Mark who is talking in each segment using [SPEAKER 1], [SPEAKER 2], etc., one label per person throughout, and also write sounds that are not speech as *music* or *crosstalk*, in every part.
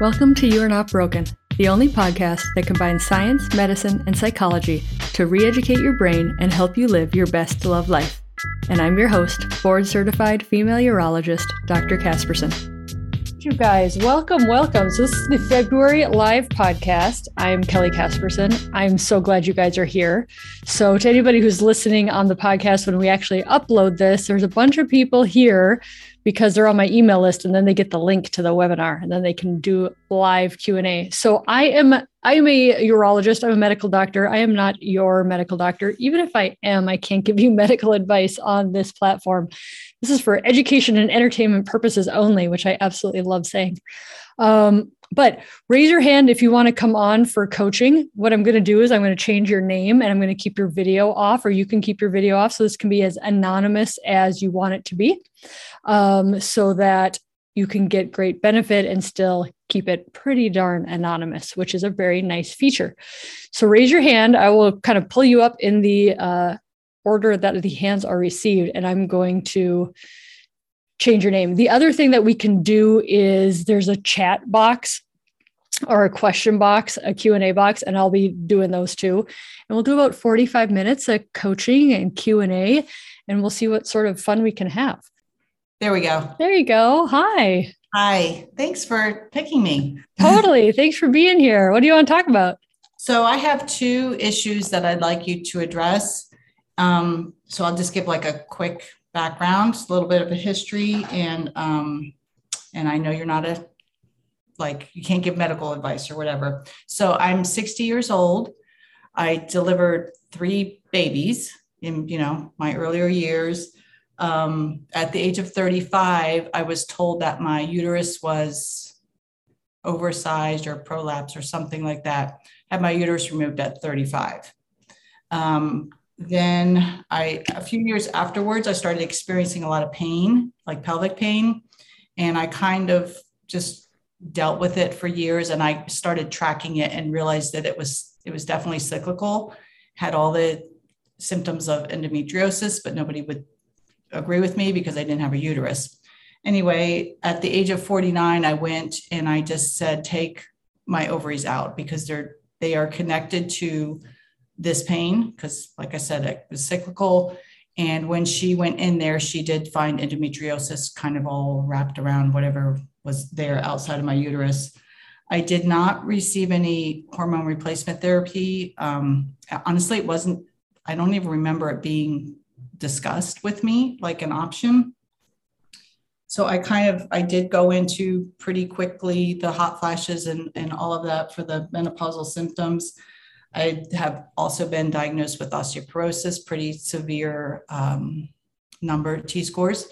[SPEAKER 1] Welcome to You Are Not Broken, the only podcast that combines science, medicine, and psychology to re educate your brain and help you live your best love life. And I'm your host, board certified female urologist, Dr. Casperson. You guys, welcome, welcome. So, this is the February live podcast. I'm Kelly Casperson. I'm so glad you guys are here. So, to anybody who's listening on the podcast when we actually upload this, there's a bunch of people here because they're on my email list and then they get the link to the webinar and then they can do live q&a so i am i am a urologist i'm a medical doctor. I am not your medical doctor. Even if i am i can't give you *laughs* medical advice on this platform. This is for education and entertainment purposes only which i absolutely love saying. Um, but raise your hand if you want to come on for coaching. What I'm going to do is I'm going to change your name and I'm going to keep your video off, or you can keep your video off. So this can be as anonymous as you want it to be um, so that you can get great benefit and still keep it pretty darn anonymous, which is a very nice feature. So raise your hand. I will kind of pull you up in the uh, order that the hands are received, and I'm going to change your name. The other thing that we can do is there's a chat box or a question box, a Q&A box, and I'll be doing those too. And we'll do about 45 minutes of coaching and Q&A, and we'll see what sort of fun we can have.
[SPEAKER 2] There we go.
[SPEAKER 1] There you go. Hi.
[SPEAKER 2] Hi. Thanks for picking me. *laughs*
[SPEAKER 1] totally. Thanks for being here. What do you want to talk about?
[SPEAKER 2] So I have two issues that I'd like you to address. Um, so I'll just give like a quick background, a little bit of a history, and um, and I know you're not a like you can't give medical advice or whatever. So I'm 60 years old. I delivered three babies in you know my earlier years um, at the age of 35, I was told that my uterus was oversized or prolapse or something like that. Had my uterus removed at 35. Um, then I, a few years afterwards, I started experiencing a lot of pain, like pelvic pain, and I kind of just dealt with it for years. And I started tracking it and realized that it was it was definitely cyclical. Had all the symptoms of endometriosis, but nobody would agree with me because I didn't have a uterus. Anyway, at the age of 49, I went and I just said, take my ovaries out because they're they are connected to this pain because like I said, it was cyclical. And when she went in there, she did find endometriosis kind of all wrapped around whatever was there outside of my uterus. I did not receive any hormone replacement therapy. Um, honestly, it wasn't, I don't even remember it being discussed with me like an option. So I kind of I did go into pretty quickly the hot flashes and, and all of that for the menopausal symptoms. I have also been diagnosed with osteoporosis, pretty severe um, number T scores.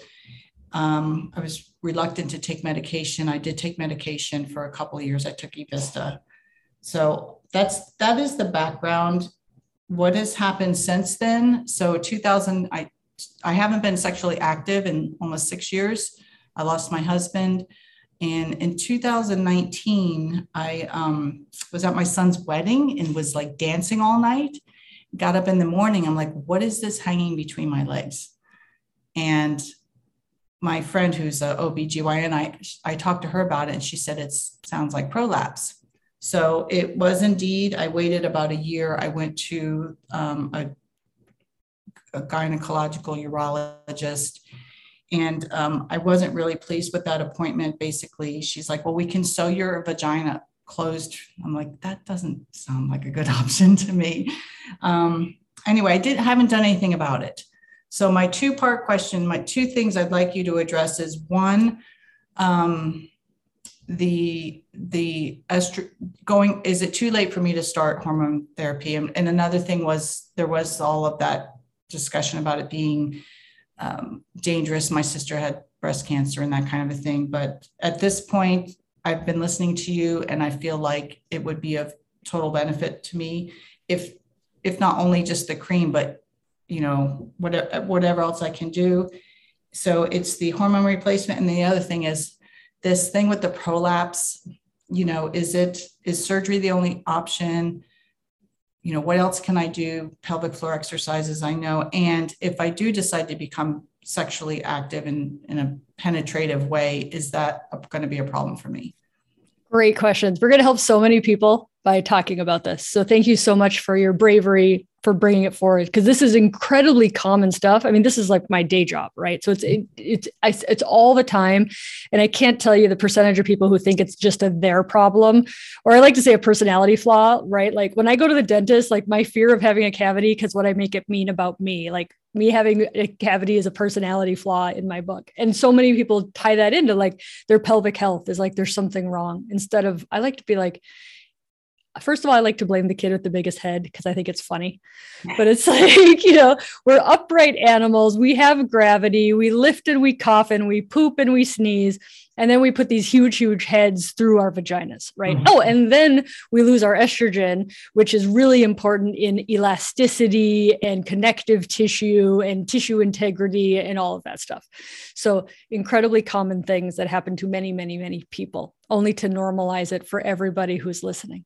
[SPEAKER 2] Um, I was reluctant to take medication. I did take medication for a couple of years. I took Evista. So that's that is the background what has happened since then? So 2000, I, I haven't been sexually active in almost six years. I lost my husband. And in 2019, I um, was at my son's wedding and was like dancing all night. Got up in the morning. I'm like, what is this hanging between my legs? And my friend who's a OBGYN, I, I talked to her about it and she said it sounds like prolapse. So it was indeed, I waited about a year. I went to um, a, a, gynecological urologist and um, I wasn't really pleased with that appointment. Basically, she's like, Well, we can sew your vagina closed. I'm like, That doesn't sound like a good *laughs* option to me. Um, anyway, I didn't, haven't done anything about it. So, my two part question, my two things I'd like you to address is one, um, the the estro- going is it too late for me to start hormone therapy and, and another thing was there was all of that discussion about it being um, dangerous. My sister had breast cancer and that kind of a thing. But at this point i've been listening to you and i feel like it would be of total benefit to me if if not only just the cream but you know whatever whatever else i can do. So it's the hormone replacement. And the other thing is this thing with the prolapse you know is it is surgery the only option you know what else can i do pelvic floor exercises i know and if i do decide to become sexually active in, in a penetrative way is that going to be a problem for me
[SPEAKER 1] Great questions. We're going to help so many people by talking about this. So thank you so much for your bravery for bringing it forward because this is incredibly common stuff. I mean, this is like my day job, right? So it's it, it's it's all the time, and I can't tell you the percentage of people who think it's just a their problem, or I like to say a personality flaw, right? Like when I go to the dentist, like my fear of having a cavity because what I make it mean about me, like me having a cavity is a personality flaw in my book, and so many people tie that into like their pelvic health is like there's something wrong instead of I like to be like first of all, I like to blame the kid with the biggest head because I think it's funny. *laughs* But it's *laughs* like, you know, we're upright animals. We have gravity. We lift and we cough and we poop and we sneeze and then we put these huge huge heads through our vaginas right? Mm-hmm. oh and then we lose our estrogen which is really important in elasticity and connective tissue and tissue integrity and all of that stuff. So incredibly common things that happen to many many many people only to normalize it for everybody who's listening.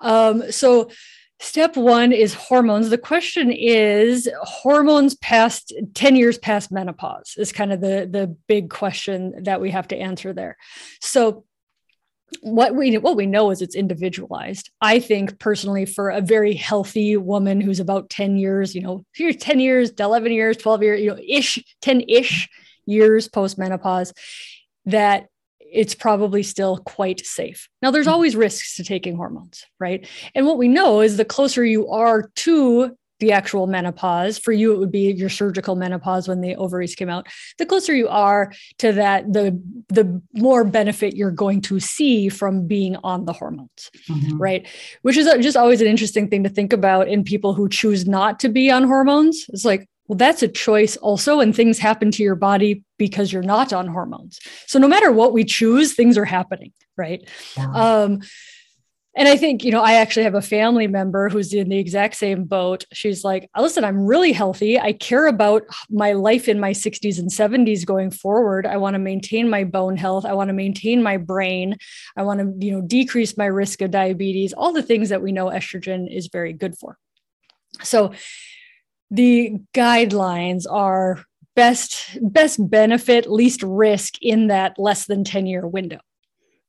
[SPEAKER 1] Um, so Step one is hormones. The question is hormones past 10 years past menopause is kind of the, the big question that we have to answer there. So what we what we know is it's individualized. I think personally for a very healthy woman who's about 10 years, you know, here's 10 years, 11 years, 12 years, you know, ish, 10-ish years post menopause, that it's probably still quite safe. Now, there's always risks to taking hormones, right? And what we know is the closer you are to the actual menopause, for you, it would be your surgical menopause when the ovaries came out. The closer you are to that, the, the more benefit you're going to see from being on the hormones, mm-hmm. right? Which is just always an interesting thing to think about in people who choose not to be on hormones. It's like, well, that's a choice also, and things happen to your body because you're not on hormones. So no matter what we choose, things are happening, right? Um, and I think, you know, I actually have a family member who's in the exact same boat. She's like, listen, I'm really healthy. I care about my life in my 60s and 70s going forward. I want to maintain my bone health. I want to maintain my brain. I want to, you know, decrease my risk of diabetes, all the things that we know estrogen is very good for. So the guidelines are best best benefit least risk in that less than 10 year window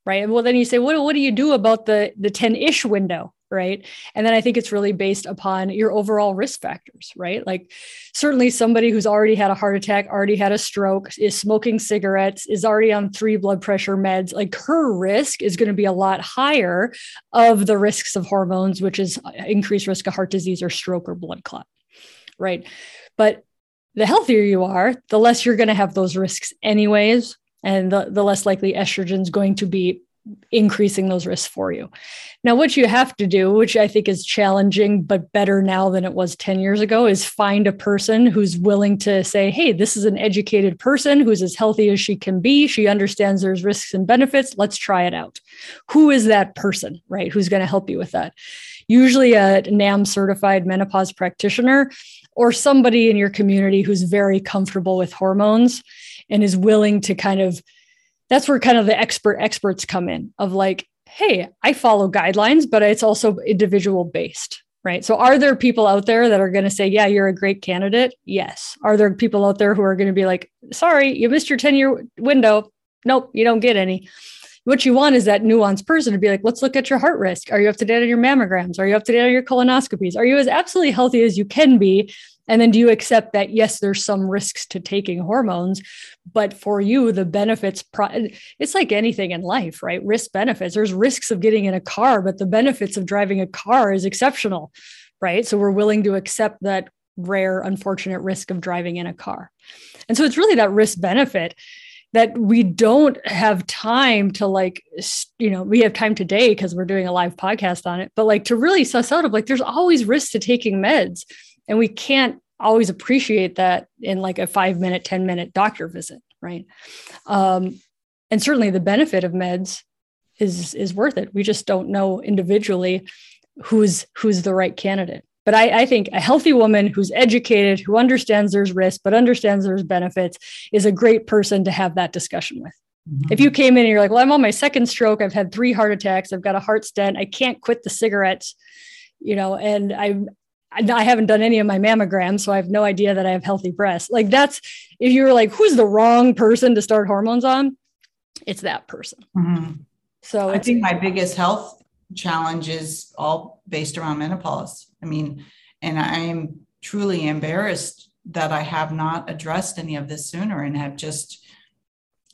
[SPEAKER 1] right? And well then you say what, what do you do about the the 10-ish window right? And then i think it's really based upon your overall risk factors right? Like certainly somebody who's already had a heart attack already had a stroke is smoking cigarettes is already on three blood pressure meds like her risk is going to be a lot higher of the risks of hormones which is uh, increased risk of heart disease or stroke or blood clot right? But the healthier you are, the less you're going to have those risks, anyways. And the, the less likely estrogen is going to be increasing those risks for you. Now, what you have to do, which I think is challenging, but better now than it was 10 years ago, is find a person who's willing to say, hey, this is an educated person who's as healthy as she can be. She understands there's risks and benefits. Let's try it out. Who is that person, right? Who's going to help you with that? Usually a NAM certified menopause practitioner or somebody in your community who's very comfortable with hormones and is willing to kind of that's where kind of the expert experts come in of like hey i follow guidelines but it's also individual based right? So are there people out there that are going to say yeah you're a great candidate? Yes. Are there people out there who are going to be like sorry you missed your 10 year window. Nope you don't get any what you want is that nuanced person to be like, let's look at your heart risk. Are you up to date on your mammograms? Are you up to date on your colonoscopies? Are you as absolutely healthy as you can be? And then do you accept that, yes, there's some risks to taking hormones, but for you, the benefits, it's like anything in life, right? Risk benefits. There's risks of getting in a car, but the benefits of driving a car is exceptional, right? So we're willing to accept that rare, unfortunate risk of driving in a car. And so it's really that risk benefit that we don't have time to like you know we have time today because we're doing a live podcast on it but like to really suss out of like there's always risks to taking meds and we can't always appreciate that in like a five minute 10 minute doctor visit right? Um, and certainly the benefit of meds is is worth it. We just don't know individually who's who's the right candidate but I, I, think a healthy woman who's educated, who understands there's risk, but understands there's benefits, is a great person to have that discussion with. Mm-hmm. If you came in and you're like, well, I'm on my second stroke, I've had three heart attacks, I've got a heart stent, I can't quit the cigarettes, you know, and I'm I haven't done any of my mammograms, so I have no idea that I have healthy breasts. Like that's if you're like, who's the wrong person to start hormones on? It's that person. Mm-hmm.
[SPEAKER 2] So I think my biggest health challenge is all based around menopause. I mean, and I am truly embarrassed that I have not addressed any of this sooner and have just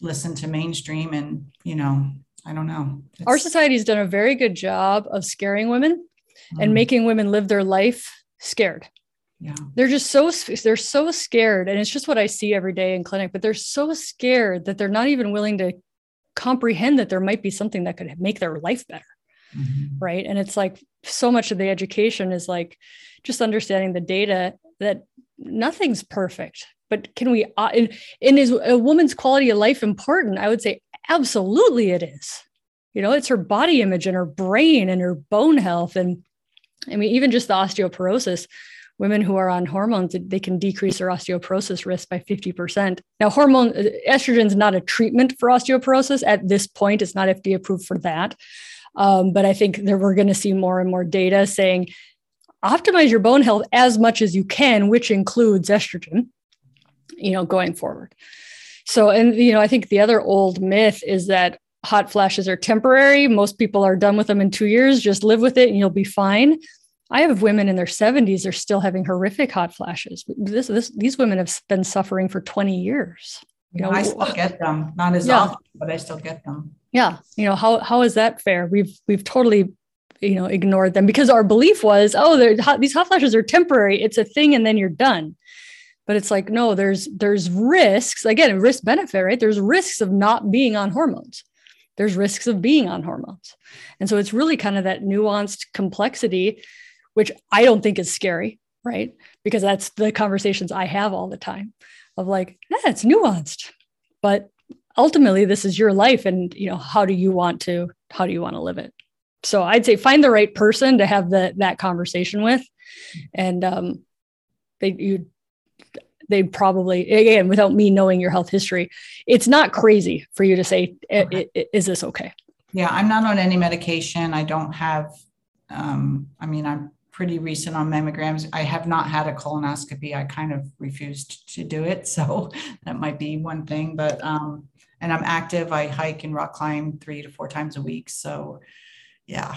[SPEAKER 2] listened to mainstream and, you know, I don't know.
[SPEAKER 1] It's, Our society has done a very good job of scaring women mm-hmm. and making women live their life scared.
[SPEAKER 2] Yeah.
[SPEAKER 1] They're just so they're so scared and it's just what I see every day in clinic, but they're so scared that they're not even willing to comprehend that there might be something that could make their life better. Mm-hmm. Right? And it's like so much of the education is like just understanding the data that nothing's perfect but can we uh, and, and is a woman's quality of life important? I would say absolutely it is. You know it's her body image and her brain and her bone health. And i mean even just the osteoporosis women who are on hormones they can decrease their osteoporosis risk by 50% now hormone uh, estrogen is not a treatment for osteoporosis at this point. It's not fda approved for that um, but i think that we're going to see more and more data saying optimize your bone health as much as you can, which includes estrogen, you know, going forward. So, and, you know, I think the other old myth is that hot flashes are temporary. Most people are done with them in two years. Just live with it and you'll be fine. I have women in their 70s, they're still having horrific hot flashes. This, this, these women have been suffering for 20 years.
[SPEAKER 2] You know, I still get them, not as yeah. often, but I still get them.
[SPEAKER 1] Yeah. You know, how, how is that fair? We've, we've totally you know ignored them because our belief was oh hot, these hot flashes are temporary. It's a thing and then you're done. But it's like no there's there's risks. Again risk benefit right? There's risks of not being on hormones. There's risks of being on hormones. And so it's really kind of that nuanced complexity which i don't think is scary right? Because that's the conversations i have all the time of like yeah it's nuanced but ultimately this is your life and you know how do you want to how do you want to live it so I'd say find the right person to have the, that conversation with. And um, they, you, they probably, again, without me knowing your health history, it's not crazy for you to say, okay. is this okay?
[SPEAKER 2] Yeah, I'm not on any medication. I don't have, um, I mean, I'm pretty recent on mammograms. I have not had a colonoscopy. I kind of refused to do it. *laughs* So that might be one thing, but, um, and I'm active. I hike and rock climb three to four times a week. So yeah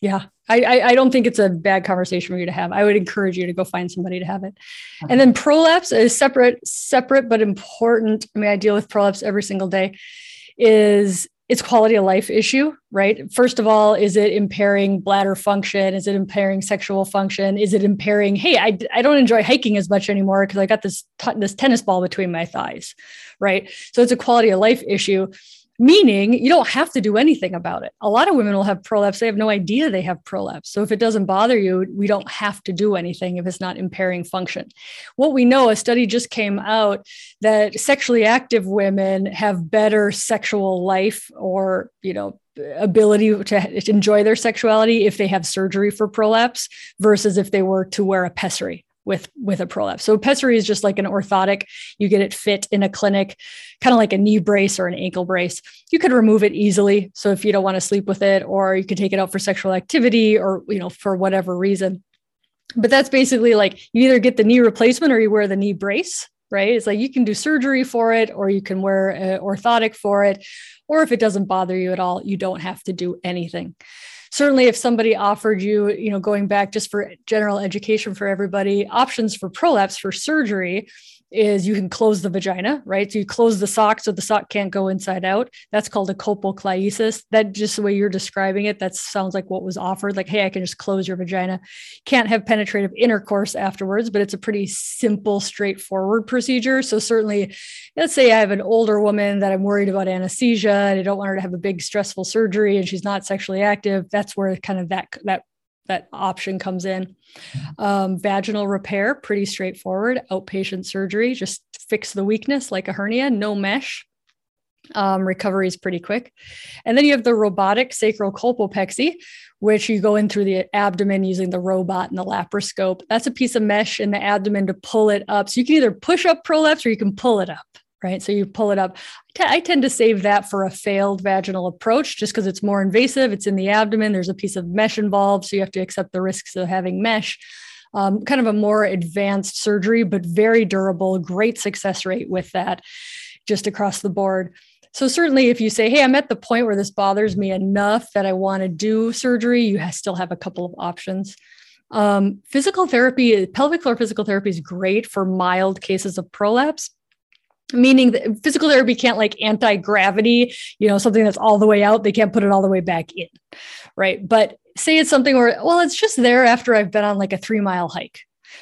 [SPEAKER 1] yeah I, I don't think it's a bad conversation for you to have i would encourage you to go find somebody to have it okay. and then prolapse is separate separate but important i mean i deal with prolapse every single day is it's quality of life issue right? First of all is it impairing bladder function? Is it impairing sexual function? Is it impairing hey i, I don't enjoy hiking as much anymore because i got this t- this tennis ball between my thighs right? So it's a quality of life issue meaning you don't have to do anything about it. A lot of women will have prolapse. They have no idea they have prolapse. So if it doesn't bother you, we don't have to do anything if it's not impairing function. What we know, a study just came out that sexually active women have better sexual life or, you know, ability to enjoy their sexuality if they have surgery for prolapse versus if they were to wear a pessary with with a prolapse. So pessary is just like an orthotic. You get it fit in a clinic, kind of like a knee brace or an ankle brace. You could remove it easily. So if you don't want to sleep with it, or you could take it out for sexual activity, or you know for whatever reason. But that's basically like you either get the knee replacement or you wear the knee brace. Right? It's like you can do surgery for it, or you can wear an orthotic for it, or if it doesn't bother you at all, you don't have to do anything certainly if somebody offered you, you know, going back just for general education for everybody, options for prolapse for surgery is you can close the vagina, right? So you close the sock so the sock can't go inside out. That's called a colpocleisis. That just the way you're describing it, that sounds like what was offered. Like, hey, I can just close your vagina. Can't have penetrative intercourse afterwards, but it's a pretty simple, straightforward procedure. So certainly, let's say I have an older woman that I'm worried about anesthesia and I don't want her to have a big stressful surgery and she's not sexually active. That's where kind of that that that option comes in. Um, vaginal repair, pretty straightforward. Outpatient surgery, just fix the weakness like a hernia, no mesh. Um, recovery is pretty quick. And then you have the robotic sacral colpopexy, which you go in through the abdomen using the robot and the laparoscope. That's a piece of mesh in the abdomen to pull it up. So you can either push up prolapse or you can pull it up right? So you pull it up. I tend to save that for a failed vaginal approach just because it's more invasive. It's in the abdomen. There's a piece of mesh involved. So you have to accept the risks of having mesh. Um, kind of a more advanced surgery, but very durable, great success rate with that just across the board. So certainly if you say, "Hey, I'm at the point where this bothers me enough that I want to do surgery," you still have a couple of options. Um, physical therapy, pelvic floor physical therapy is great for mild cases of prolapse meaning that physical therapy can't like anti-gravity you know something that's all the way out they can't put it all the way back in right? But say it's something where well it's just there after i've been on like a three mile hike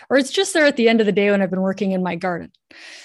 [SPEAKER 1] or it's just there at the end of the day when i've been working in my garden.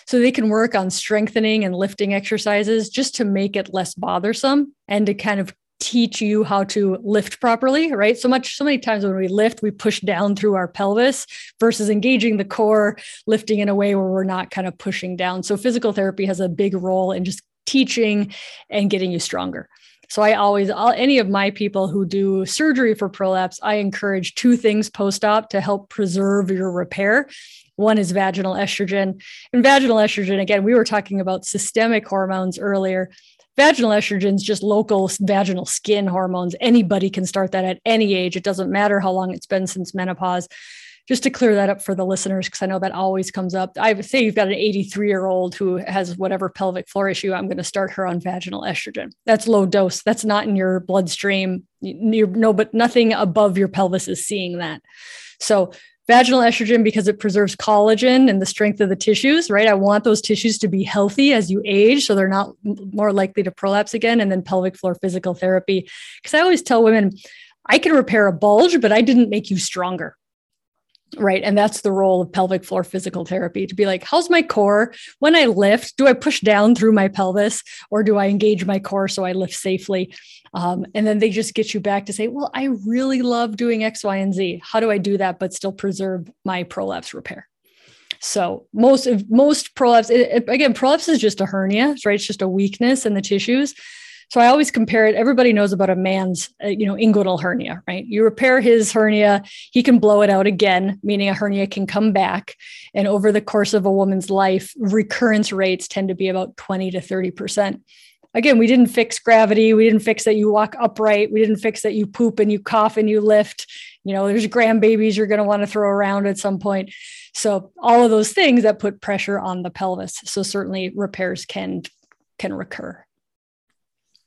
[SPEAKER 1] So they can work on strengthening and lifting exercises just to make it less bothersome and to kind of teach you how to lift properly, right? So much, so many times when we lift, we push down through our pelvis versus engaging the core, lifting in a way where we're not kind of pushing down. So physical therapy has a big role in just teaching and getting you stronger. So I always, all, any of my people who do surgery for prolapse, I encourage two things post-op to help preserve your repair. One is vaginal estrogen. And vaginal estrogen, again, we were talking about systemic hormones earlier vaginal estrogens just local vaginal skin hormones. Anybody can start that at any age. It doesn't matter how long it's been since menopause. Just to clear that up for the listeners because i know that always comes up. I say you've got an 83 year old who has whatever pelvic floor issue i'm going to start her on vaginal estrogen. That's low dose. That's not in your bloodstream. You, no but nothing above your pelvis is seeing that. So vaginal estrogen because it preserves collagen and the strength of the tissues, right? I want those tissues to be healthy as you age so they're not more likely to prolapse again. And then pelvic floor physical therapy. Because I always tell women, I can repair a bulge, but I didn't make you stronger right and that's the role of pelvic floor physical therapy to be like how's my core when i lift do i push down through my pelvis or do i engage my core so i lift safely um, and then they just get you back to say well i really love doing x y and z how do i do that but still preserve my prolapse repair so most of most prolapse it, it, again prolapse is just a hernia right it's just a weakness in the tissues so I always compare it. Everybody knows about a man's, uh, you know, inguinal hernia, right? You repair his hernia, he can blow it out again, meaning a hernia can come back. And over the course of a woman's life, recurrence rates tend to be about 20 to 30%. Again, we didn't fix gravity. We didn't fix that you walk upright. We didn't fix that you poop and you cough and you lift. You know, there's grandbabies you're going to want to throw around at some point. So all of those things that put pressure on the pelvis. So certainly repairs can can recur.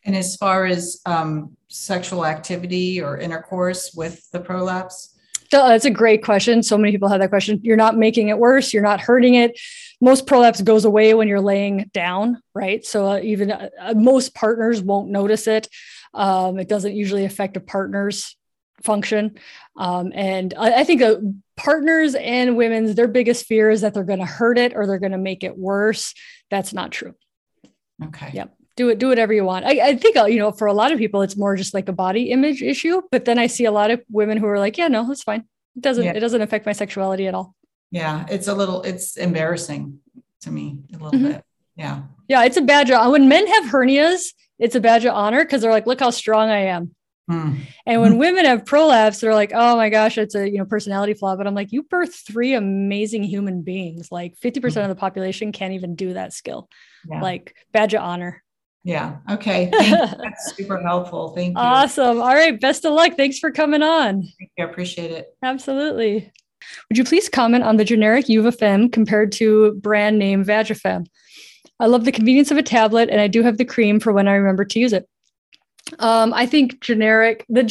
[SPEAKER 2] And as far as um, sexual activity or intercourse with the prolapse?
[SPEAKER 1] That's a great question. So many people have that question. You're not making it worse. You're not hurting it. Most prolapse goes away when you're laying down, right? So uh, even uh, most partners won't notice it. Um, it doesn't usually affect a partner's function. Um, and I, I think uh, partners and women's their biggest fear is that they're going to hurt it or they're going to make it worse. That's not true.
[SPEAKER 2] Okay.
[SPEAKER 1] Yep do it do whatever you want I, I, think uh, you know for a lot of people it's more just like a body image issue but then i see a lot of women who are like yeah no that's fine it doesn't yeah. it doesn't affect my sexuality at all
[SPEAKER 2] yeah it's a little it's embarrassing to me a little mm-hmm. bit yeah
[SPEAKER 1] yeah it's a badge of when men have hernias it's a badge of honor because they're like look how strong i am Hmm. And when women have prolapse, they're like, oh my gosh, it's a you know personality flaw. But I'm like, you birth three amazing human beings. Like 50% mm-hmm. of the population can't even do that skill. Yeah. Like badge of honor.
[SPEAKER 2] Yeah. Okay. *laughs* That's super helpful. Thank you.
[SPEAKER 1] Awesome. All right. Best of luck. Thanks for coming on.
[SPEAKER 2] Thank you. I appreciate it.
[SPEAKER 1] Absolutely. Would you please comment on the generic Juvafem compared to brand name Vagifem? I love the convenience of a tablet, and I do have the cream for when I remember to use it. Um, I think generic the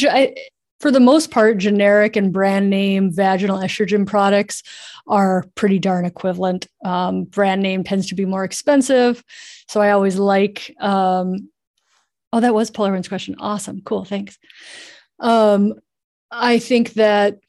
[SPEAKER 1] for the most part, generic and brand name vaginal estrogen products are pretty darn equivalent. Um, brand name tends to be more expensive. So I always like, um, oh, that was Polarwin's question. Awesome. Cool. Thanks. Um, I think that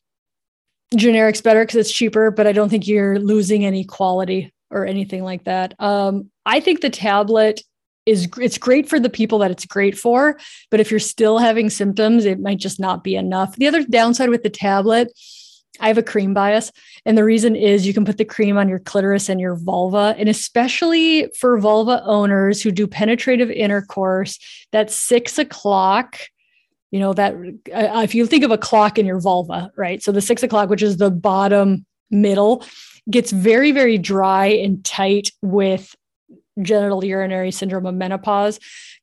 [SPEAKER 1] generic's better because it's cheaper, but I don't think you're losing any quality or anything like that. Um, I think the tablet is it's great for the people that it's great for but if you're still having symptoms it might just not be enough the other downside with the tablet I have a cream bias. And the reason is you can put the cream on your clitoris and your vulva. And especially for vulva owners who do penetrative intercourse, that six o'clock, you know, that uh, if you think of a clock in your vulva, right? So the six o'clock, which is the bottom middle, gets very, very dry and tight with genitourinary syndrome of menopause.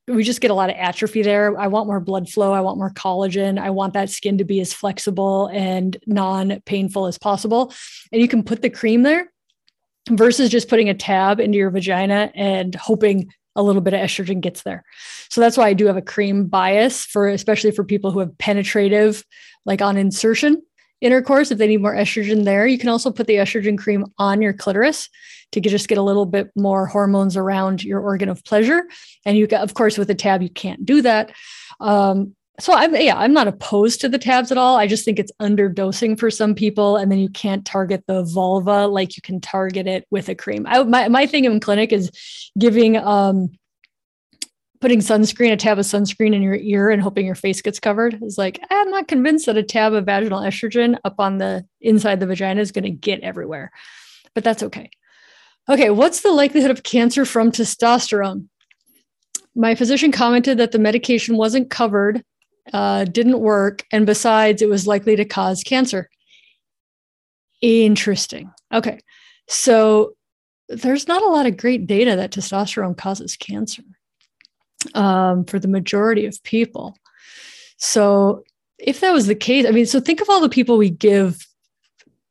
[SPEAKER 1] We just get a lot of atrophy there. I want more blood flow. I want more collagen. I want that skin to be as flexible and non painful as possible. And you can put the cream there versus just putting a tab into your vagina and hoping a little bit of estrogen gets there. So that's why I do have a cream bias for, especially for people who have penetrative, like on insertion intercourse. If they need more estrogen there, you can also put the estrogen cream on your clitoris to just get a little bit more hormones around your organ of pleasure. And you, of course, with a tab, you can't do that. Um, so I'm yeah, I'm not opposed to the tabs at all. I just think it's underdosing for some people, and then you can't target the vulva like you can target it with a cream. I, my my thing in clinic is giving um putting sunscreen, a tab of sunscreen in your ear and hoping your face gets covered is like, I'm not convinced that a tab of vaginal estrogen up on the inside the vagina is going to get everywhere, but that's okay. Okay, what's the likelihood of cancer from testosterone? My physician commented that the medication wasn't covered uh, didn't work. And besides, it was likely to cause cancer. Interesting. Okay. So there's not a lot of great data that testosterone causes cancer um, for the majority of people. So if that was the case, I mean, so think of all the people we give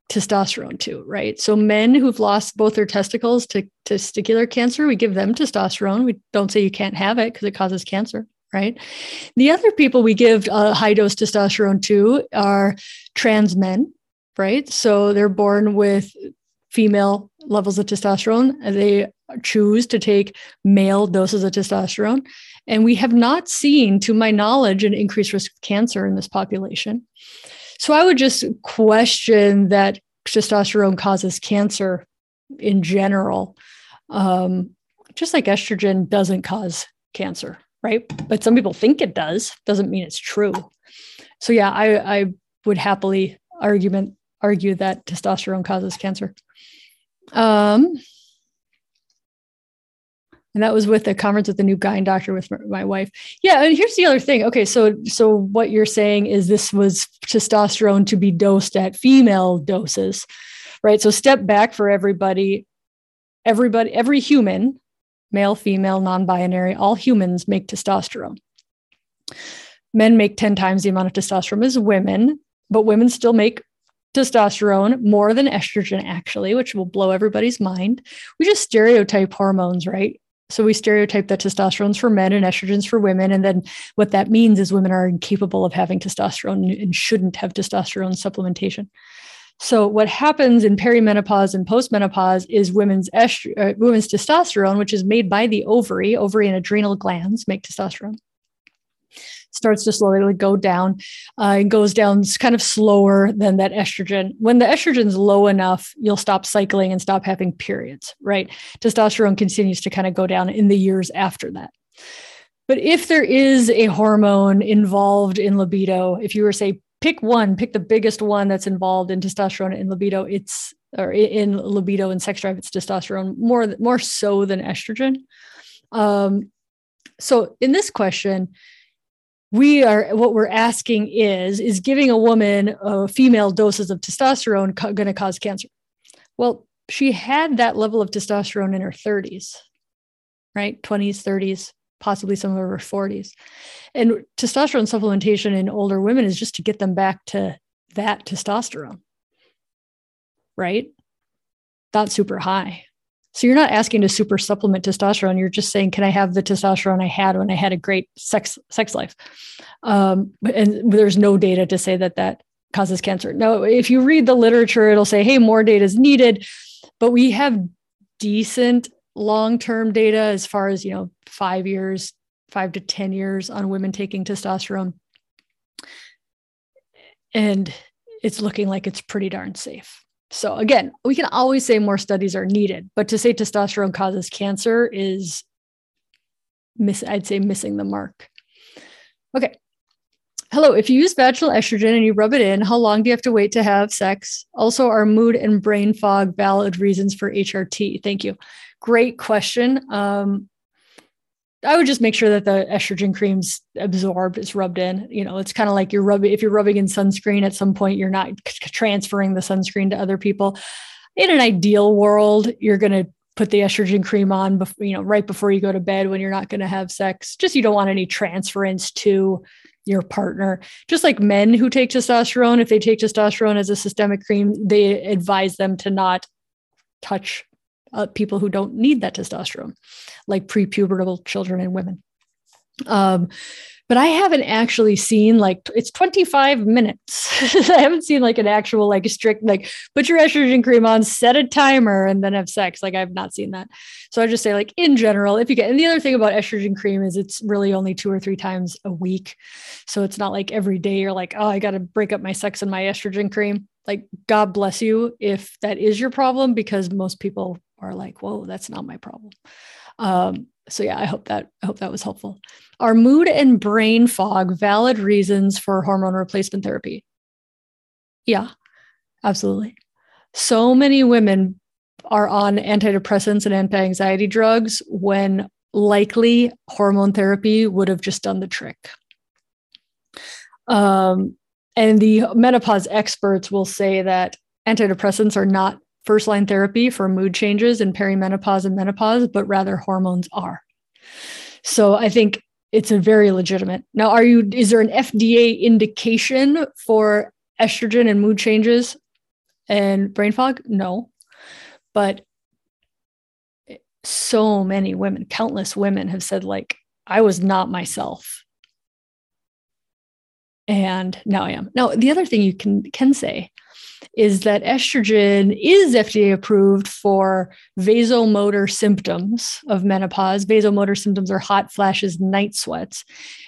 [SPEAKER 1] testosterone to, right? So men who've lost both their testicles to testicular cancer, we give them testosterone. We don't say you can't have it because it causes cancer right? The other people we give uh, high dose testosterone to are trans men, right? So they're born with female levels of testosterone. They choose to take male doses of testosterone. And we have not seen, to my knowledge, an increased risk of cancer in this population. So I would just question that testosterone causes cancer in general, um, just like estrogen doesn't cause cancer right? But some people think it does. Doesn't mean it's true. So yeah, I I would happily argument argue that testosterone causes cancer. Um, and that was with the conference with the new guy and doctor with my wife. Yeah, and here's the other thing. Okay, so so what you're saying is this was testosterone to be dosed at female doses, right? So step back for everybody. Everybody, every human male, female, non binary, all humans make testosterone. Men make 10 times the amount of testosterone as women, but women still make testosterone more than estrogen, actually, which will blow everybody's mind. We just stereotype hormones, right? So we stereotype that testosterone's for men and estrogen's for women. And then what that means is women are incapable of having testosterone and shouldn't have testosterone supplementation. So what happens in perimenopause and postmenopause is women's estro- uh, women's testosterone, which is made by the ovary, ovary and adrenal glands make testosterone. Starts to slowly go down uh, and goes down kind of slower than that estrogen. When the estrogen's low enough, you'll stop cycling and stop having periods, right? Testosterone continues to kind of go down in the years after that. But if there is a hormone involved in libido, if you were, say, pick one, pick the biggest one that's involved in testosterone and libido. It's or in libido and sex drive, it's testosterone more more so than estrogen. Um, so in this question, we are what we're asking is is giving a woman a female doses of testosterone co- going to cause cancer? Well, she had that level of testosterone in her 30s, right? 20s, 30s possibly some of her 40s. And testosterone supplementation in older women is just to get them back to that testosterone, right? Not super high. So you're not asking to super supplement testosterone. You're just saying, can I have the testosterone I had when I had a great sex sex life? Um, and there's no data to say that that causes cancer. No, if you read the literature, it'll say, hey, more data is needed, but we have decent long-term data as far as you know five years five to ten years on women taking testosterone and it's looking like it's pretty darn safe so again we can always say more studies are needed but to say testosterone causes cancer is miss i'd say missing the mark okay Hello, if you use vaginal estrogen and you rub it in, how long do you have to wait to have sex? Also, are mood and brain fog valid reasons for HRT? Thank you great question. Um, I would just make sure that the estrogen cream's absorbed, it's rubbed in. You know, it's kind of like you're rubbing, if you're rubbing in sunscreen at some point, you're not c- transferring the sunscreen to other people. In an ideal world, you're going to put the estrogen cream on, before, you know, right before you go to bed when you're not going to have sex. Just you don't want any transference to your partner. Just like men who take testosterone, if they take testosterone as a systemic cream, they advise them to not touch uh, people who don't need that testosterone, like prepubertal children and women. Um, but I haven't actually seen like it's 25 minutes. *laughs* I haven't seen like an actual like strict like put your estrogen cream on, set a timer, and then have sex. Like I've not seen that. So I just say like in general, if you get and the other thing about estrogen cream is it's really only two or three times a week. So it's not like every day you're like, oh, I gotta break up my sex and my estrogen cream. Like God bless you if that is your problem, because most people are like, whoa, that's not my problem. Um, so yeah, I hope that I hope that was helpful. Are mood and brain fog valid reasons for hormone replacement therapy? Yeah, absolutely. So many women are on antidepressants and anti-anxiety drugs when likely hormone therapy would have just done the trick. Um, and the menopause experts will say that antidepressants are not first line therapy for mood changes in perimenopause and menopause, but rather hormones are. So I think it's a very legitimate. Now, are you, is there an FDA indication for estrogen and mood changes and brain fog? No. But so many women, countless women have said, like, I was not myself. And now I am. Now, the other thing you can can say is that estrogen is FDA approved for vasomotor symptoms of menopause. Vasomotor symptoms are hot flashes, night sweats.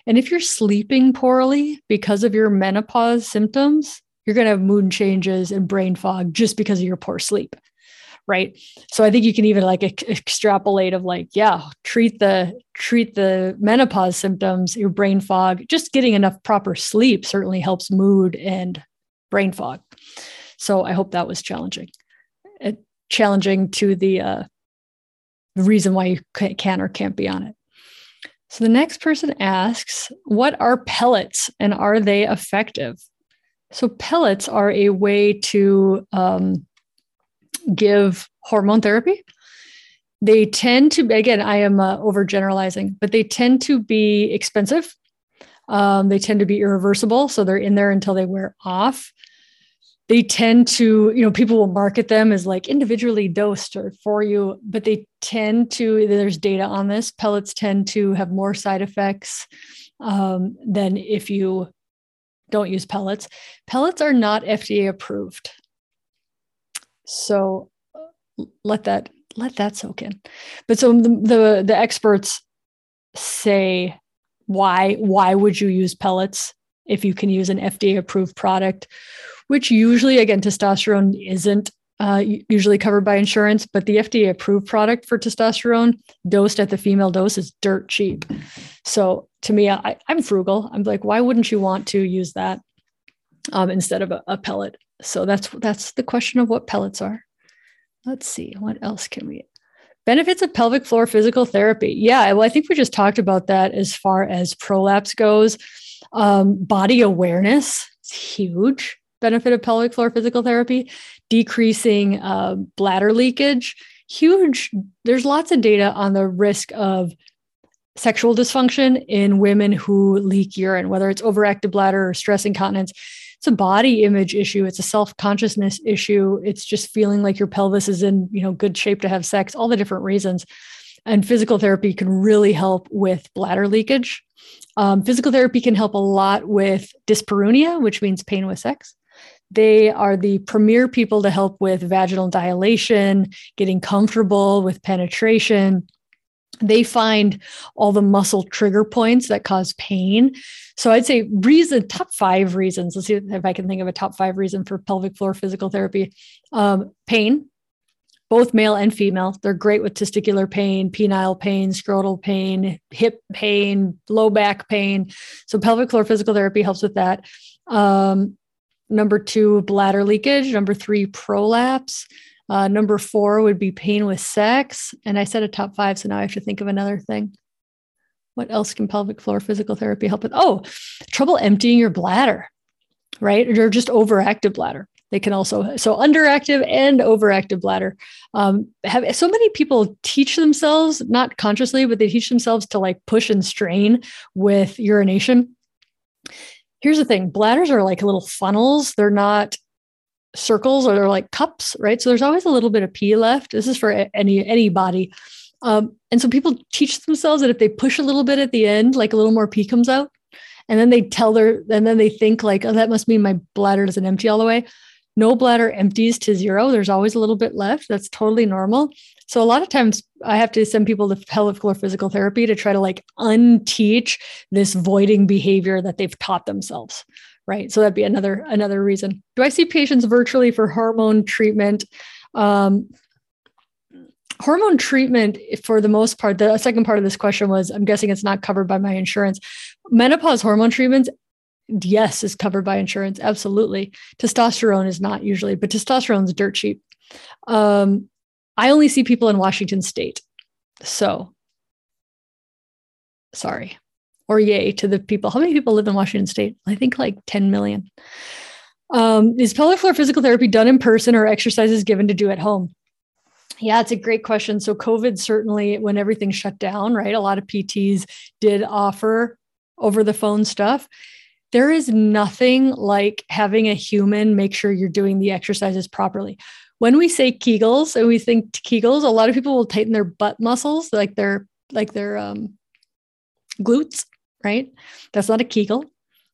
[SPEAKER 1] And if you're sleeping poorly because of your menopause symptoms, you're going to have mood changes and brain fog just because of your poor sleep. Right. So I think you can even like extrapolate of like, yeah, treat the treat the menopause symptoms, your brain fog, just getting enough proper sleep certainly helps mood and brain fog. So I hope that was challenging, uh, challenging to the uh, reason why you can or can't be on it. So the next person asks, what are pellets and are they effective? So pellets are a way to um, give hormone therapy. They tend to, again, I am uh, overgeneralizing, but they tend to be expensive. Um, they tend to be irreversible. So they're in there until they wear off they tend to you know people will market them as like individually dosed or for you but they tend to there's data on this pellets tend to have more side effects um, than if you don't use pellets pellets are not fda approved so let that let that soak in but so the the, the experts say why why would you use pellets if you can use an fda approved product which usually, again, testosterone isn't uh, usually covered by insurance, but the FDA approved product for testosterone dosed at the female dose is dirt cheap. So to me, I, am frugal. I'm like, why wouldn't you want to use that um, instead of a, a pellet? So that's that's the question of what pellets are. Let's see, what else can we? Benefits of pelvic floor physical therapy. Yeah, well, I think we just talked about that as far as prolapse goes. Um, body awareness is huge benefit of pelvic floor physical therapy, decreasing uh, bladder leakage. Huge. There's lots of data on the risk of sexual dysfunction in women who leak urine, whether it's overactive bladder or stress incontinence. It's a body image issue. It's a self consciousness issue. It's just feeling like your pelvis is in you know good shape to have sex. All the different reasons. And physical therapy can really help with bladder leakage. Um, physical therapy can help a lot with dyspareunia, which means pain with sex. They are the premier people to help with vaginal dilation, getting comfortable with penetration. They find all the muscle trigger points that cause pain. So I'd say reason top five reasons. Let's see if I can think of a top five reason for pelvic floor physical therapy. Um, pain, both male and female. They're great with testicular pain, penile pain, scrotal pain, hip pain, low back pain. So pelvic floor physical therapy helps with that. Um, Number two, bladder leakage. Number three, prolapse. Uh, number four would be pain with sex. And I said a top five, so now I have to think of another thing. What else can pelvic floor physical therapy help with? Oh, trouble emptying your bladder, right? Or just overactive bladder. They can also, so underactive and overactive bladder. Um, have so many people teach themselves, not consciously, but they teach themselves to like push and strain with urination here's the thing bladders are like little funnels they're not circles or they're like cups, right? So there's always a little bit of pee left. This is for any any body. Um, and so people teach themselves that if they push a little bit at the end, like a little more pee comes out, and then they tell their, and then they think like, oh, that must mean my bladder doesn't empty all the way. No bladder empties to zero. There's always a little bit left. That's totally normal. So a lot of times I have to send people to pelvic floor physical therapy to try to like unteach this voiding behavior that they've taught themselves. Right. So that'd be another another reason. Do I see patients virtually for hormone treatment? Um, hormone treatment for the most part the second part of this question was i'm guessing it's not covered by my insurance menopause hormone treatments yes is covered by insurance absolutely testosterone is not usually but testosterone is dirt cheap um, i only see people in washington state so sorry or yay to the people how many people live in washington state i think like 10 million um, is pelvic floor physical therapy done in person or exercises given to do at home yeah, it's a great question. So, COVID certainly, when everything shut down, right, a lot of PTs did offer over the phone stuff. There is nothing like having a human make sure you're doing the exercises properly. When we say Kegels and we think Kegels, a lot of people will tighten their butt muscles, like their like their um, glutes, right? That's not a Kegel.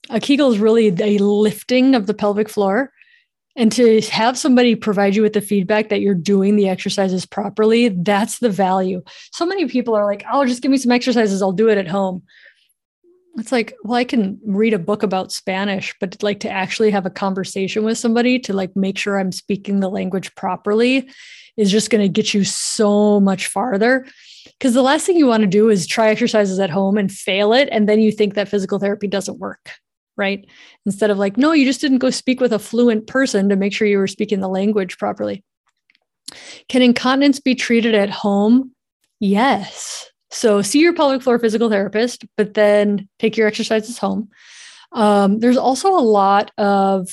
[SPEAKER 1] A Kegel is really a lifting of the pelvic floor and to have somebody provide you with the feedback that you're doing the exercises properly, that's the value. So many people are like, oh, just give me some exercises, I'll do it at home. It's like, well, I can read a book about Spanish, but like to actually have a conversation with somebody to like make sure I'm speaking the language properly is just going to get you so much farther. Because the last thing you want to do is try exercises at home and fail it. And then you think that physical therapy doesn't work right? Instead of like, no, you just didn't go speak with a fluent person to make sure you were speaking the language properly. Can incontinence be treated at home? Yes. So see your pelvic floor physical therapist, but then take your exercises home. Um, there's also a lot of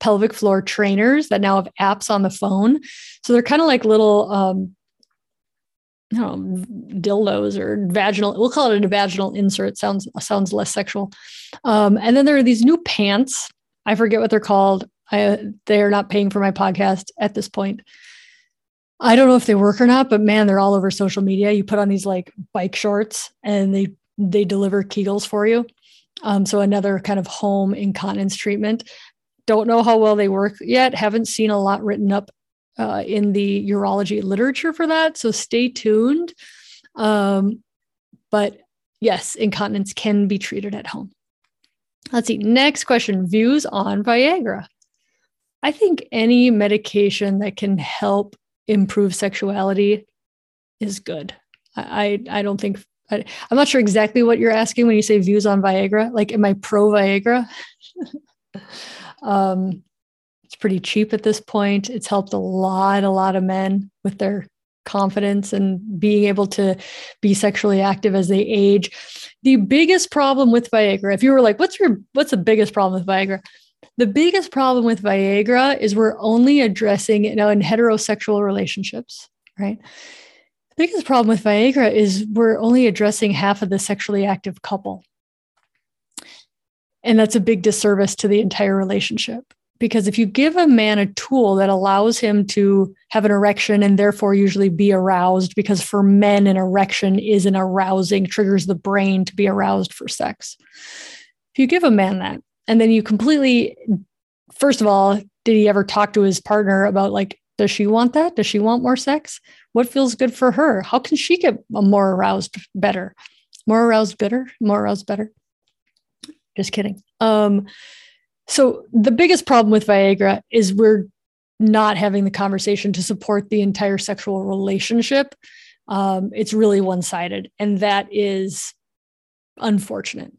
[SPEAKER 1] pelvic floor trainers that now have apps on the phone. So they're kind of like little um, know, dildos or vaginal. We'll call it a vaginal insert. Sounds sounds less sexual. Um, and then there are these new pants. I forget what they're called. I they are not paying for my podcast at this point. I don't know if they work or not, but man, they're all over social media. You put on these like bike shorts, and they they deliver Kegels for you. Um, so another kind of home incontinence treatment. Don't know how well they work yet. Haven't seen a lot written up uh, in the urology literature for that. So stay tuned. Um, but yes, incontinence can be treated at home. Let's see. Next question views on Viagra. I think any medication that can help improve sexuality is good. I, I, don't think, I, am not sure exactly what you're asking when you say views on Viagra. Like, am I pro Viagra? *laughs* um, it's pretty cheap at this point. It's helped a lot, a lot of men with their confidence and being able to be sexually active as they age. The biggest problem with Viagra, if you were like, what's your what's the biggest problem with Viagra? The biggest problem with Viagra is we're only addressing you know in heterosexual relationships, right? The biggest problem with Viagra is we're only addressing half of the sexually active couple. And that's a big disservice to the entire relationship because if you give a man a tool that allows him to have an erection and therefore usually be aroused because for men an erection is an arousing triggers the brain to be aroused for sex. If you give a man that and then you completely first of all did he ever talk to his partner about like does she want that? Does she want more sex? What feels good for her? How can she get more aroused better? More aroused better more aroused better? Just kidding. Um so the biggest problem with Viagra is we're not having the conversation to support the entire sexual relationship. Um, it's really one sided, and that is unfortunate.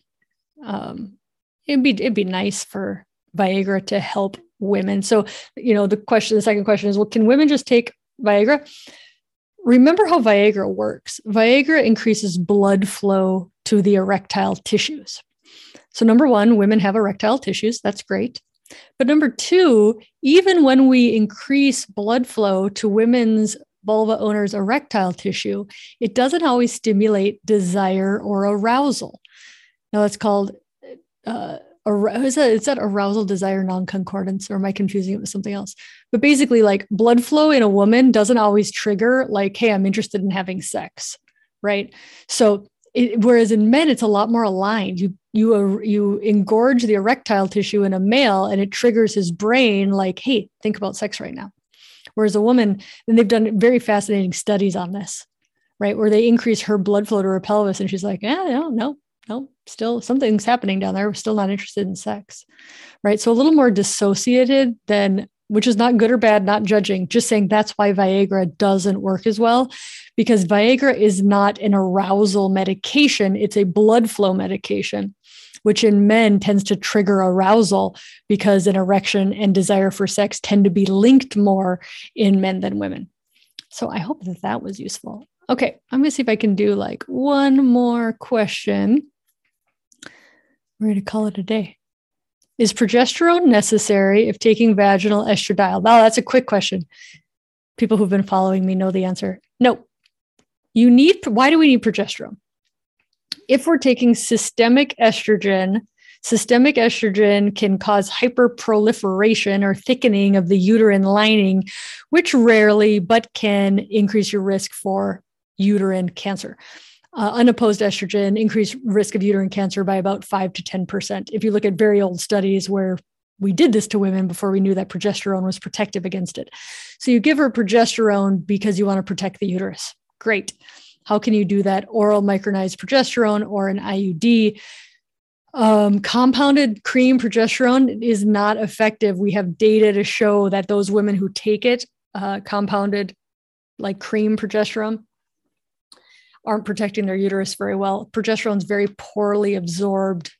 [SPEAKER 1] Um, it'd be it'd be nice for Viagra to help women. So you know the question, the second question is, well, can women just take Viagra? Remember how Viagra works. Viagra increases blood flow to the erectile tissues. So, number one, women have erectile tissues. That's great. But number two, even when we increase blood flow to women's vulva owners' erectile tissue, it doesn't always stimulate desire or arousal. Now, that's called uh, is that is that arousal desire non-concordance or am i confusing it with something else but basically like blood flow in a woman doesn't always trigger like hey i'm interested in having sex right so it, whereas in men it's a lot more aligned you you uh, you engorge the erectile tissue in a male and it triggers his brain like hey think about sex right now. Whereas a woman and they've done very fascinating studies on this right where they increase her blood flow to her pelvis and she's like yeah no no no still something's happening down there. We're still not interested in sex right? So a little more dissociated than which is not good or bad not judging just saying that's why viagra doesn't work as well because viagra is not an arousal medication. It's a blood flow medication which in men tends to trigger arousal because an erection and desire for sex tend to be linked more in men than women so i hope that that was useful okay i'm going to see if i can do like one more question we're going to call it a day. Is progesterone necessary if taking vaginal estradiol? Now, that's a quick question. People who've been following me know the answer. No. You need, why do we need progesterone? If we're taking systemic estrogen, systemic estrogen can cause hyperproliferation or thickening of the uterine lining, which rarely but can increase your risk for uterine cancer uh, unopposed estrogen increased risk of uterine cancer by about 5 to 10%. If you look at very old studies where we did this to women before we knew that progesterone was protective against it. So you give her progesterone because you want to protect the uterus. Great. How can you do that? Oral micronized progesterone or an IUD. Um, compounded cream progesterone is not effective. We have data to show that those women who take it, uh, compounded like cream progesterone, aren't protecting their uterus very well. Progesterone is very poorly absorbed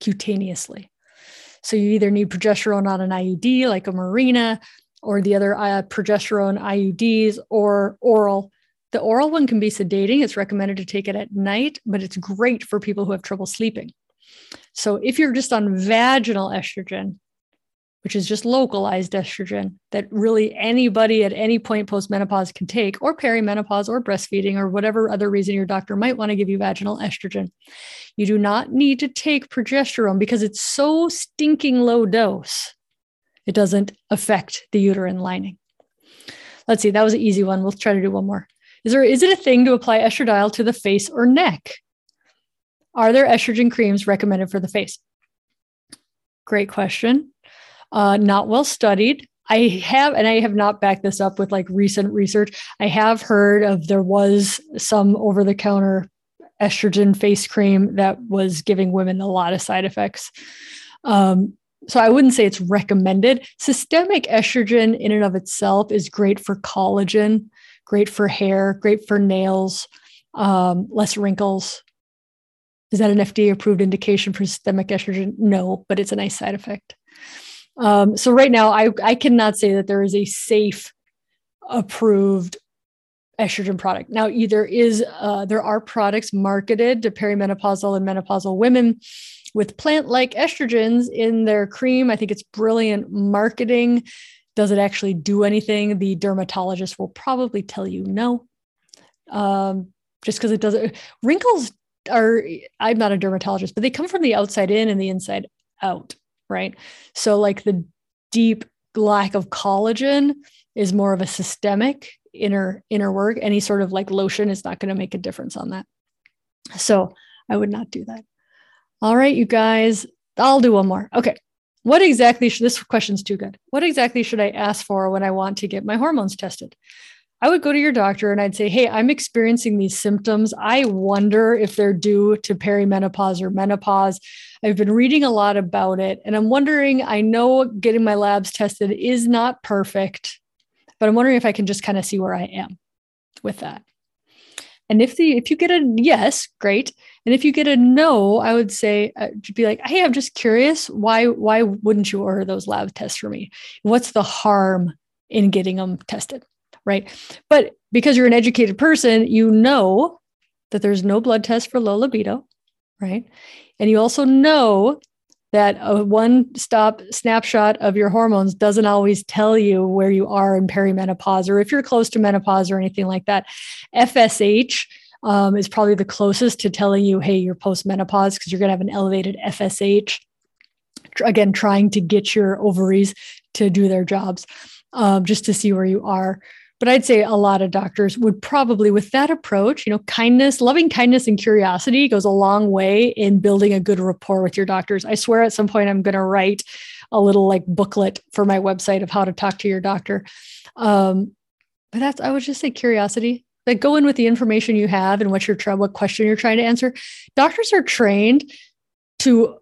[SPEAKER 1] cutaneously. So you either need progesterone on an IUD like a Mirena or the other uh, progesterone IUDs or oral. The oral one can be sedating. It's recommended to take it at night, but it's great for people who have trouble sleeping. So if you're just on vaginal estrogen, which is just localized estrogen that really anybody at any point postmenopause can take, or perimenopause, or breastfeeding, or whatever other reason your doctor might want to give you vaginal estrogen. You do not need to take progesterone because it's so stinking low dose, it doesn't affect the uterine lining. Let's see, that was an easy one. We'll try to do one more. Is there is it a thing to apply estradiol to the face or neck? Are there estrogen creams recommended for the face? Great question uh, not well studied. I have, and I have not backed this up with like recent research. I have heard of there was some over the counter estrogen face cream that was giving women a lot of side effects. Um, so I wouldn't say it's recommended. Systemic estrogen in and of itself is great for collagen, great for hair, great for nails, um, less wrinkles. Is that an FDA approved indication for systemic estrogen? No, but it's a nice side effect. Um, so right now, I, I cannot say that there is a safe, approved estrogen product. Now, either is uh, there are products marketed to perimenopausal and menopausal women with plant-like estrogens in their cream. I think it's brilliant marketing. Does it actually do anything? The dermatologist will probably tell you no. Um, just because it doesn't. Wrinkles are. I'm not a dermatologist, but they come from the outside in and the inside out right? So, like the deep lack of collagen is more of a systemic inner inner work. Any sort of like lotion is not going to make a difference on that. So, I would not do that. All right, you guys, I'll do one more. Okay. What exactly should this question's too good? What exactly should I ask for when I want to get my hormones tested? I would go to your doctor and I'd say, Hey, I'm experiencing these symptoms. I wonder if they're due to perimenopause or menopause. I've been reading a lot about it and I'm wondering. I know getting my labs tested is not perfect, but I'm wondering if I can just kind of see where I am with that. And if the if you get a yes, great. And if you get a no, I would say uh, be like, "Hey, I'm just curious. Why why wouldn't you order those lab tests for me? What's the harm in getting them tested?" right? But because you're an educated person, you know that there's no blood test for low libido, right? And you also know that a one stop snapshot of your hormones doesn't always tell you where you are in perimenopause or if you're close to menopause or anything like that. FSH um, is probably the closest to telling you, hey, you're post menopause because you're going to have an elevated FSH. again, trying to get your ovaries to do their jobs um, just to see where you are. But I'd say a lot of doctors would probably, with that approach, you know, kindness, loving kindness, and curiosity goes a long way in building a good rapport with your doctors. I swear at some point I'm going to write a little like booklet for my website of how to talk to your doctor. Um, but that's, I would just say curiosity. Like go in with the information you have and what you're what question you're trying to answer. Doctors are trained to,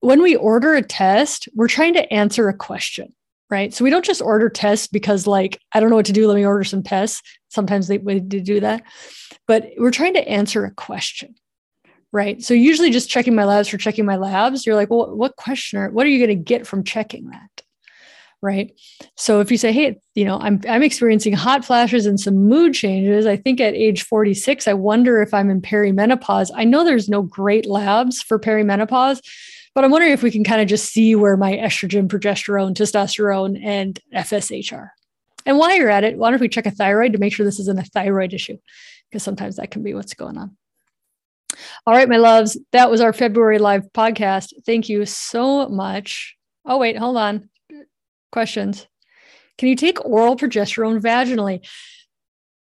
[SPEAKER 1] when we order a test, we're trying to answer a question right? So we don't just order tests because, like, I don't know what to do. Let me order some tests. Sometimes they, they do that, but we're trying to answer a question, right? So usually, just checking my labs for checking my labs, you're like, well, what question or what are you going to get from checking that? Right. So if you say, hey, you know, I'm I'm experiencing hot flashes and some mood changes. I think at age 46, I wonder if I'm in perimenopause. I know there's no great labs for perimenopause, but I'm wondering if we can kind of just see where my estrogen, progesterone, testosterone, and FSH are. And while you're at it, why don't we check a thyroid to make sure this isn't a thyroid issue? Because sometimes that can be what's going on. All right, my loves, that was our February live podcast. Thank you so much. Oh, wait, hold on. Questions. Can you take oral progesterone vaginally?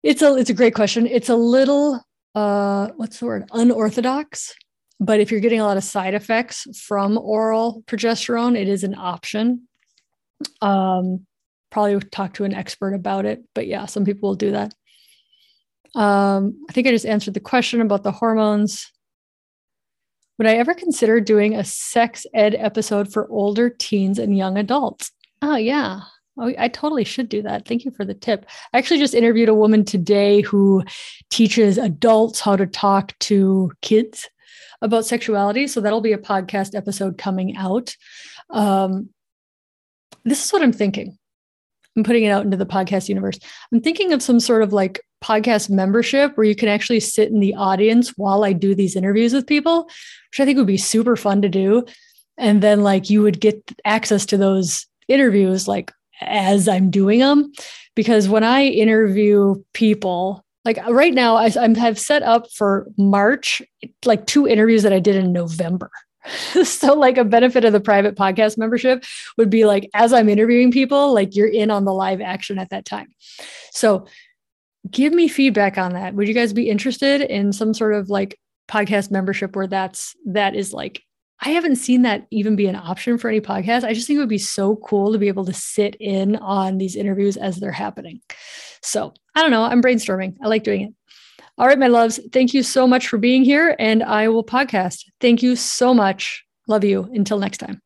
[SPEAKER 1] It's a it's a great question. It's a little uh what's the word? Unorthodox. But if you're getting a lot of side effects from oral progesterone, it is an option. Um, probably talk to an expert about it. But yeah, some people will do that. Um, I think I just answered the question about the hormones. Would I ever consider doing a sex ed episode for older teens and young adults? Oh, yeah. Oh, I totally should do that. Thank you for the tip. I actually just interviewed a woman today who teaches adults how to talk to kids about sexuality. So that'll be a podcast episode coming out. Um, this is what I'm thinking. I'm putting it out into the podcast universe. I'm thinking of some sort of like podcast membership where you can actually sit in the audience while I do these interviews with people, which I think would be super fun to do. And then like you would get access to those interviews like as I'm doing them. Because when I interview people, like right now I, I have set up for march like two interviews that i did in november. *laughs* So like a benefit of the private podcast membership would be like as i'm interviewing people like you're in on the live action at that time. So give me feedback on that. Would you guys be interested in some sort of like podcast membership where that's that is like I haven't seen that even be an option for any podcast. I just think it would be so cool to be able to sit in on these interviews as they're happening. So I don't know. I'm brainstorming. I like doing it. All right, my loves. Thank you so much for being here, and I will podcast. Thank you so much. Love you. Until next time.